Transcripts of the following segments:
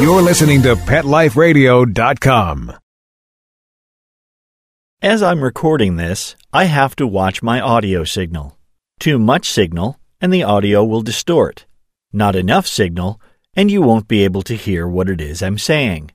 You're listening to PetLifeRadio.com. As I'm recording this, I have to watch my audio signal. Too much signal, and the audio will distort. Not enough signal, and you won't be able to hear what it is I'm saying.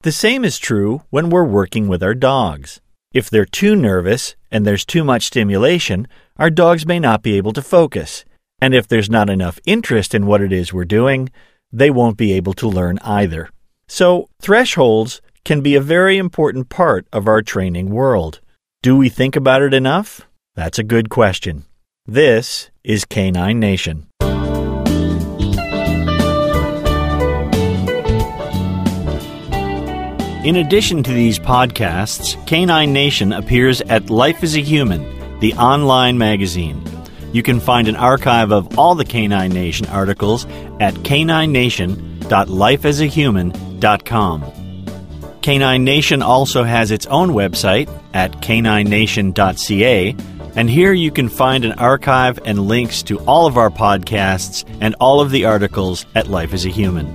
The same is true when we're working with our dogs. If they're too nervous and there's too much stimulation, our dogs may not be able to focus. And if there's not enough interest in what it is we're doing, they won't be able to learn either. So, thresholds can be a very important part of our training world. Do we think about it enough? That's a good question. This is Canine Nation. In addition to these podcasts, Canine Nation appears at Life as a Human, the online magazine. You can find an archive of all the Canine Nation articles at caninenation.lifeasahuman.com. Canine Nation also has its own website at caninenation.ca, and here you can find an archive and links to all of our podcasts and all of the articles at Life as a Human.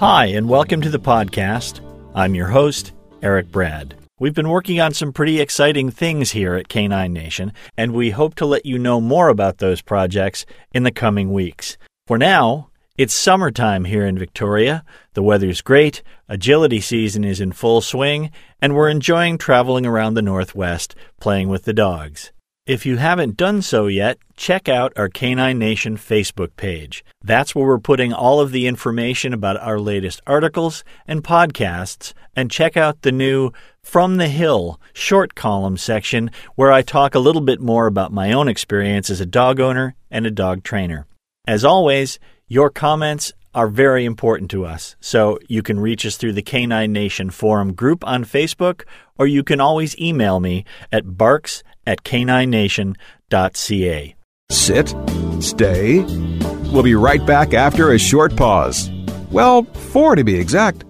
Hi, and welcome to the podcast. I'm your host, Eric Brad. We've been working on some pretty exciting things here at Canine Nation, and we hope to let you know more about those projects in the coming weeks. For now, it's summertime here in Victoria. The weather's great, agility season is in full swing, and we're enjoying traveling around the Northwest playing with the dogs. If you haven't done so yet, check out our Canine Nation Facebook page. That's where we're putting all of the information about our latest articles and podcasts, and check out the new From the Hill short column section where I talk a little bit more about my own experience as a dog owner and a dog trainer. As always, your comments are very important to us, so you can reach us through the Canine Nation Forum group on Facebook, or you can always email me at barks at caninenation.ca. Sit, stay. We'll be right back after a short pause. Well, four to be exact.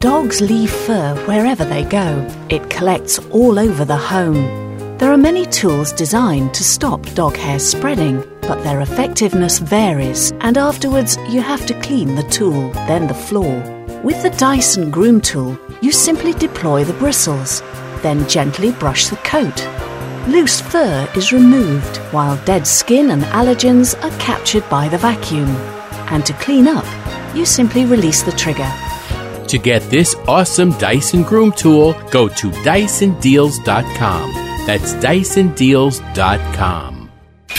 Dogs leave fur wherever they go. It collects all over the home. There are many tools designed to stop dog hair spreading, but their effectiveness varies, and afterwards you have to clean the tool, then the floor. With the Dyson Groom Tool, you simply deploy the bristles, then gently brush the coat. Loose fur is removed, while dead skin and allergens are captured by the vacuum. And to clean up, you simply release the trigger. To get this awesome Dyson Groom Tool, go to DysonDeals.com. That's DysonDeals.com.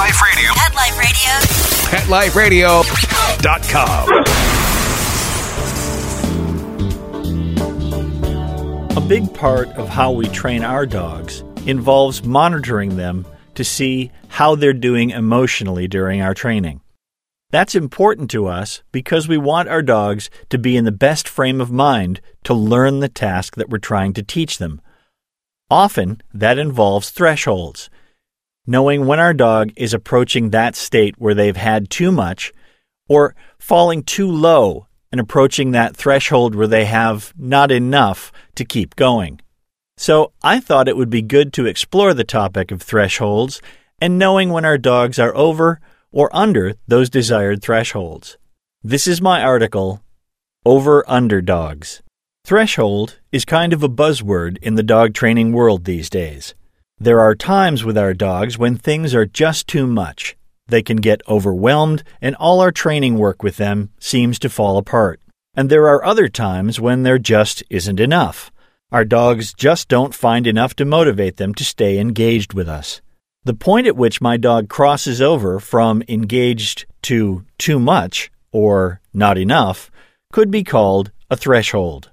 On Pet Life Radio. Pet Life Radio. PetLifeRadio.com. A big part of how we train our dogs involves monitoring them to see how they're doing emotionally during our training. That's important to us because we want our dogs to be in the best frame of mind to learn the task that we're trying to teach them. Often, that involves thresholds. Knowing when our dog is approaching that state where they've had too much or falling too low and approaching that threshold where they have not enough to keep going. So, I thought it would be good to explore the topic of thresholds and knowing when our dogs are over or under those desired thresholds. This is my article, Over Under Dogs. Threshold is kind of a buzzword in the dog training world these days. There are times with our dogs when things are just too much. They can get overwhelmed, and all our training work with them seems to fall apart. And there are other times when there just isn't enough. Our dogs just don't find enough to motivate them to stay engaged with us. The point at which my dog crosses over from engaged to too much or not enough could be called a threshold.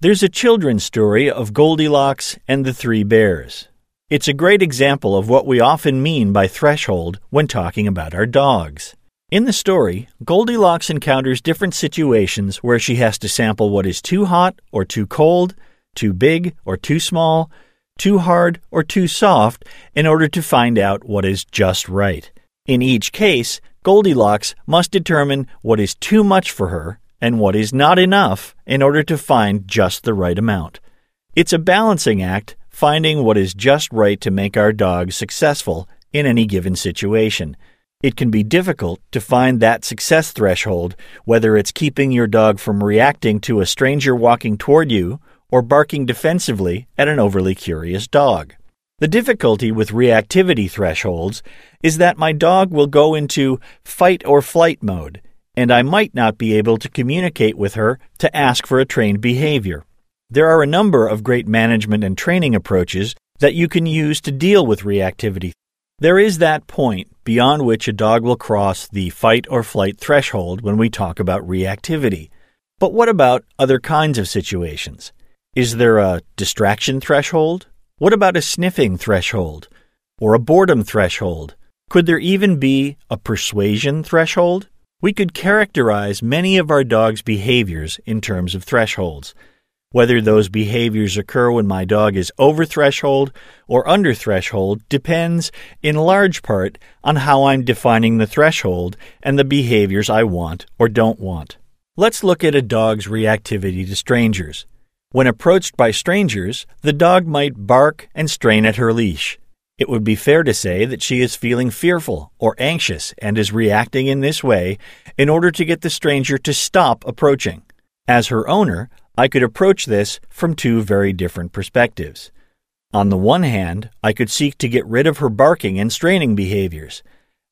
There's a children's story of Goldilocks and the Three Bears. It's a great example of what we often mean by threshold when talking about our dogs. In the story, Goldilocks encounters different situations where she has to sample what is too hot or too cold, too big or too small, too hard or too soft in order to find out what is just right. In each case, Goldilocks must determine what is too much for her and what is not enough in order to find just the right amount. It's a balancing act, finding what is just right to make our dog successful in any given situation. It can be difficult to find that success threshold, whether it's keeping your dog from reacting to a stranger walking toward you or barking defensively at an overly curious dog. The difficulty with reactivity thresholds is that my dog will go into fight or flight mode, and I might not be able to communicate with her to ask for a trained behavior. There are a number of great management and training approaches that you can use to deal with reactivity there is that point beyond which a dog will cross the fight or flight threshold when we talk about reactivity. But what about other kinds of situations? Is there a distraction threshold? What about a sniffing threshold? Or a boredom threshold? Could there even be a persuasion threshold? We could characterize many of our dog's behaviors in terms of thresholds. Whether those behaviors occur when my dog is over threshold or under threshold depends in large part on how I'm defining the threshold and the behaviors I want or don't want. Let's look at a dog's reactivity to strangers. When approached by strangers, the dog might bark and strain at her leash. It would be fair to say that she is feeling fearful or anxious and is reacting in this way in order to get the stranger to stop approaching. As her owner, I could approach this from two very different perspectives. On the one hand, I could seek to get rid of her barking and straining behaviors,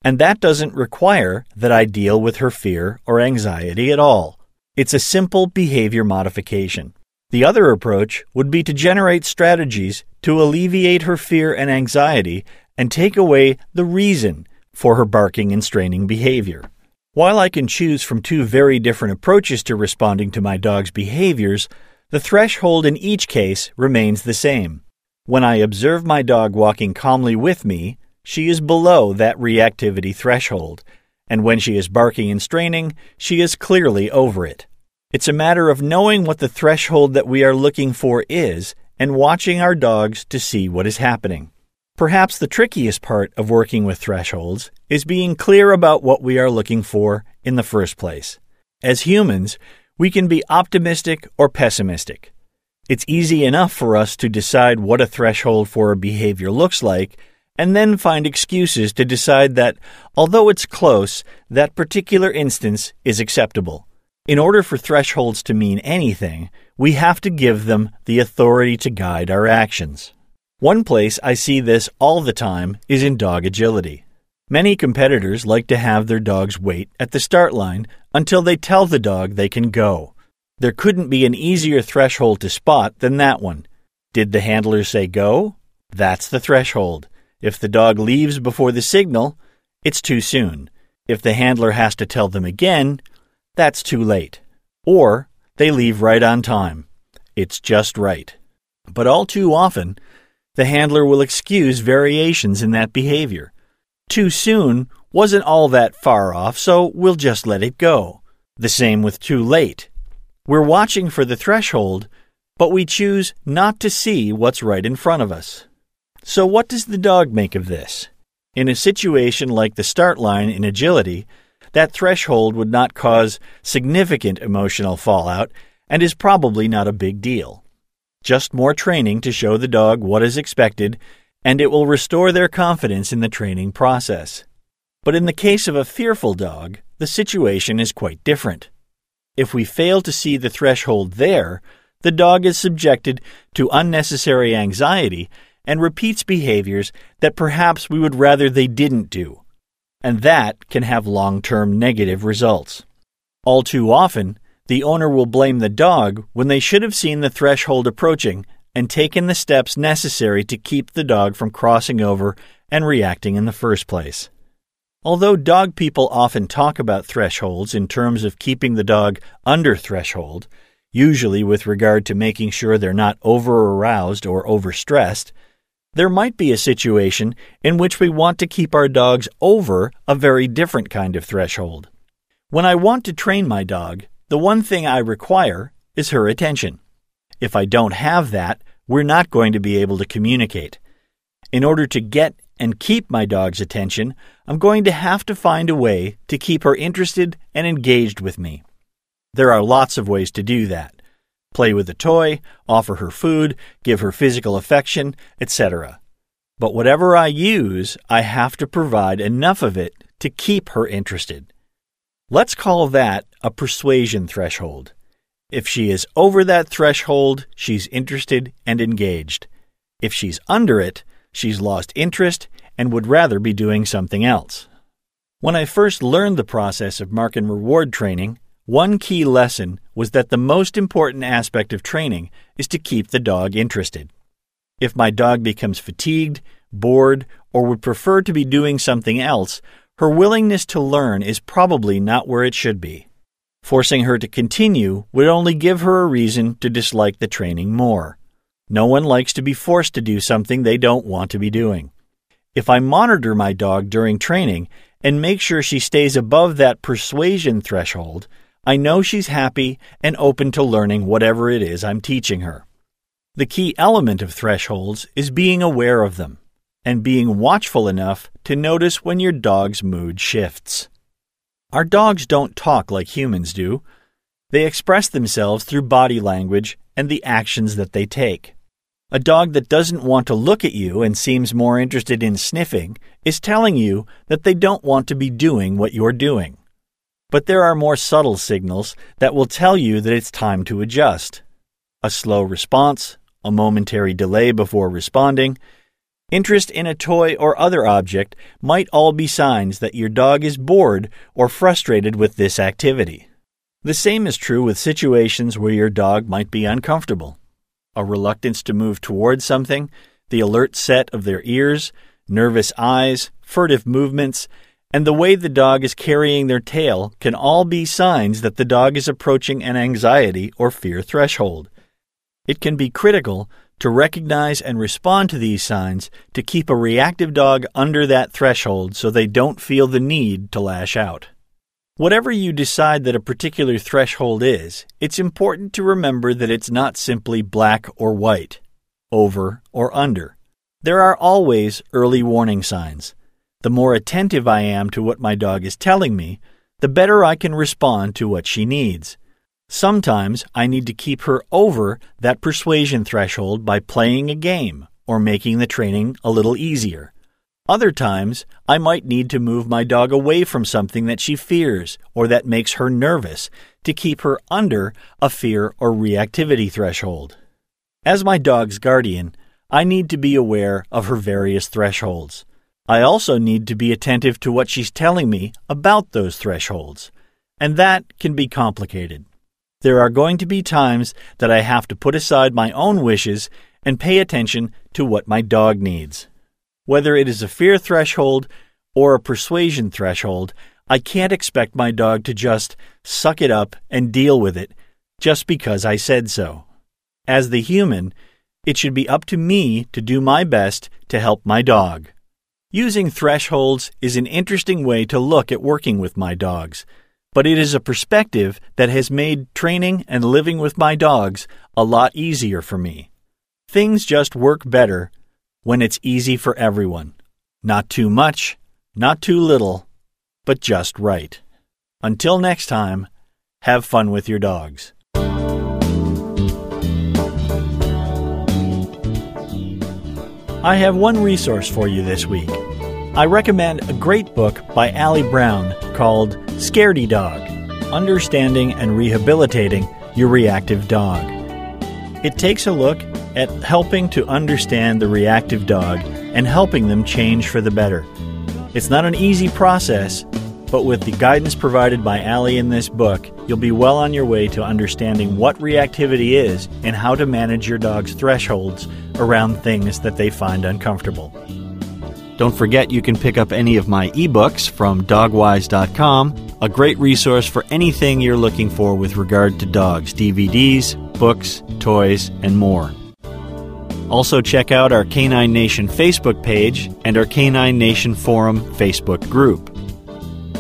and that doesn't require that I deal with her fear or anxiety at all. It's a simple behavior modification. The other approach would be to generate strategies to alleviate her fear and anxiety and take away the reason for her barking and straining behavior. While I can choose from two very different approaches to responding to my dog's behaviors, the threshold in each case remains the same. When I observe my dog walking calmly with me, she is below that reactivity threshold, and when she is barking and straining, she is clearly over it. It's a matter of knowing what the threshold that we are looking for is and watching our dogs to see what is happening. Perhaps the trickiest part of working with thresholds is being clear about what we are looking for in the first place. As humans, we can be optimistic or pessimistic. It's easy enough for us to decide what a threshold for a behavior looks like and then find excuses to decide that, although it's close, that particular instance is acceptable. In order for thresholds to mean anything, we have to give them the authority to guide our actions. One place I see this all the time is in dog agility. Many competitors like to have their dogs wait at the start line until they tell the dog they can go. There couldn't be an easier threshold to spot than that one. Did the handler say go? That's the threshold. If the dog leaves before the signal, it's too soon. If the handler has to tell them again, that's too late. Or they leave right on time. It's just right. But all too often, the handler will excuse variations in that behavior. Too soon wasn't all that far off, so we'll just let it go. The same with too late. We're watching for the threshold, but we choose not to see what's right in front of us. So, what does the dog make of this? In a situation like the start line in agility, that threshold would not cause significant emotional fallout and is probably not a big deal. Just more training to show the dog what is expected, and it will restore their confidence in the training process. But in the case of a fearful dog, the situation is quite different. If we fail to see the threshold there, the dog is subjected to unnecessary anxiety and repeats behaviors that perhaps we would rather they didn't do. And that can have long term negative results. All too often, the owner will blame the dog when they should have seen the threshold approaching and taken the steps necessary to keep the dog from crossing over and reacting in the first place. Although dog people often talk about thresholds in terms of keeping the dog under threshold, usually with regard to making sure they're not over aroused or overstressed, There might be a situation in which we want to keep our dogs over a very different kind of threshold. When I want to train my dog, the one thing I require is her attention. If I don't have that, we're not going to be able to communicate. In order to get and keep my dog's attention, I'm going to have to find a way to keep her interested and engaged with me. There are lots of ways to do that play with a toy, offer her food, give her physical affection, etc. But whatever I use, I have to provide enough of it to keep her interested. Let's call that a persuasion threshold. If she is over that threshold, she's interested and engaged. If she's under it, she's lost interest and would rather be doing something else. When I first learned the process of mark and reward training, one key lesson was that the most important aspect of training is to keep the dog interested. If my dog becomes fatigued, bored, or would prefer to be doing something else, her willingness to learn is probably not where it should be. Forcing her to continue would only give her a reason to dislike the training more. No one likes to be forced to do something they don't want to be doing. If I monitor my dog during training and make sure she stays above that persuasion threshold, I know she's happy and open to learning whatever it is I'm teaching her. The key element of thresholds is being aware of them and being watchful enough to notice when your dog's mood shifts. Our dogs don't talk like humans do. They express themselves through body language and the actions that they take. A dog that doesn't want to look at you and seems more interested in sniffing is telling you that they don't want to be doing what you're doing. But there are more subtle signals that will tell you that it's time to adjust. A slow response, a momentary delay before responding, interest in a toy or other object might all be signs that your dog is bored or frustrated with this activity. The same is true with situations where your dog might be uncomfortable. A reluctance to move towards something, the alert set of their ears, nervous eyes, furtive movements, and the way the dog is carrying their tail can all be signs that the dog is approaching an anxiety or fear threshold. It can be critical to recognize and respond to these signs to keep a reactive dog under that threshold so they don't feel the need to lash out. Whatever you decide that a particular threshold is, it's important to remember that it's not simply black or white, over or under. There are always early warning signs. The more attentive I am to what my dog is telling me, the better I can respond to what she needs. Sometimes I need to keep her over that persuasion threshold by playing a game or making the training a little easier. Other times, I might need to move my dog away from something that she fears or that makes her nervous to keep her under a fear or reactivity threshold. As my dog's guardian, I need to be aware of her various thresholds. I also need to be attentive to what she's telling me about those thresholds, and that can be complicated. There are going to be times that I have to put aside my own wishes and pay attention to what my dog needs. Whether it is a fear threshold or a persuasion threshold, I can't expect my dog to just suck it up and deal with it just because I said so. As the human, it should be up to me to do my best to help my dog. Using thresholds is an interesting way to look at working with my dogs, but it is a perspective that has made training and living with my dogs a lot easier for me. Things just work better when it's easy for everyone. Not too much, not too little, but just right. Until next time, have fun with your dogs. I have one resource for you this week. I recommend a great book by Ali Brown called Scaredy Dog Understanding and Rehabilitating Your Reactive Dog. It takes a look at helping to understand the reactive dog and helping them change for the better. It's not an easy process, but with the guidance provided by Ali in this book, you'll be well on your way to understanding what reactivity is and how to manage your dog's thresholds around things that they find uncomfortable. Don't forget you can pick up any of my ebooks from dogwise.com, a great resource for anything you're looking for with regard to dogs DVDs, books, toys, and more. Also, check out our Canine Nation Facebook page and our Canine Nation Forum Facebook group.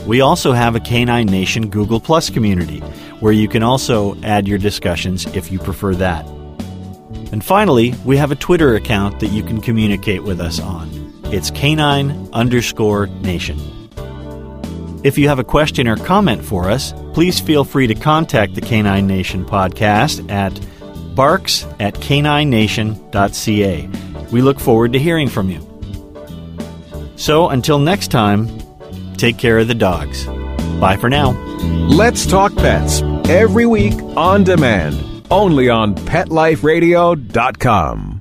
We also have a Canine Nation Google Plus community where you can also add your discussions if you prefer that. And finally, we have a Twitter account that you can communicate with us on. It's canine underscore nation. If you have a question or comment for us, please feel free to contact the Canine Nation podcast at barks at caninenation.ca. We look forward to hearing from you. So until next time, take care of the dogs. Bye for now. Let's Talk Pets every week on demand, only on PetLifeRadio.com.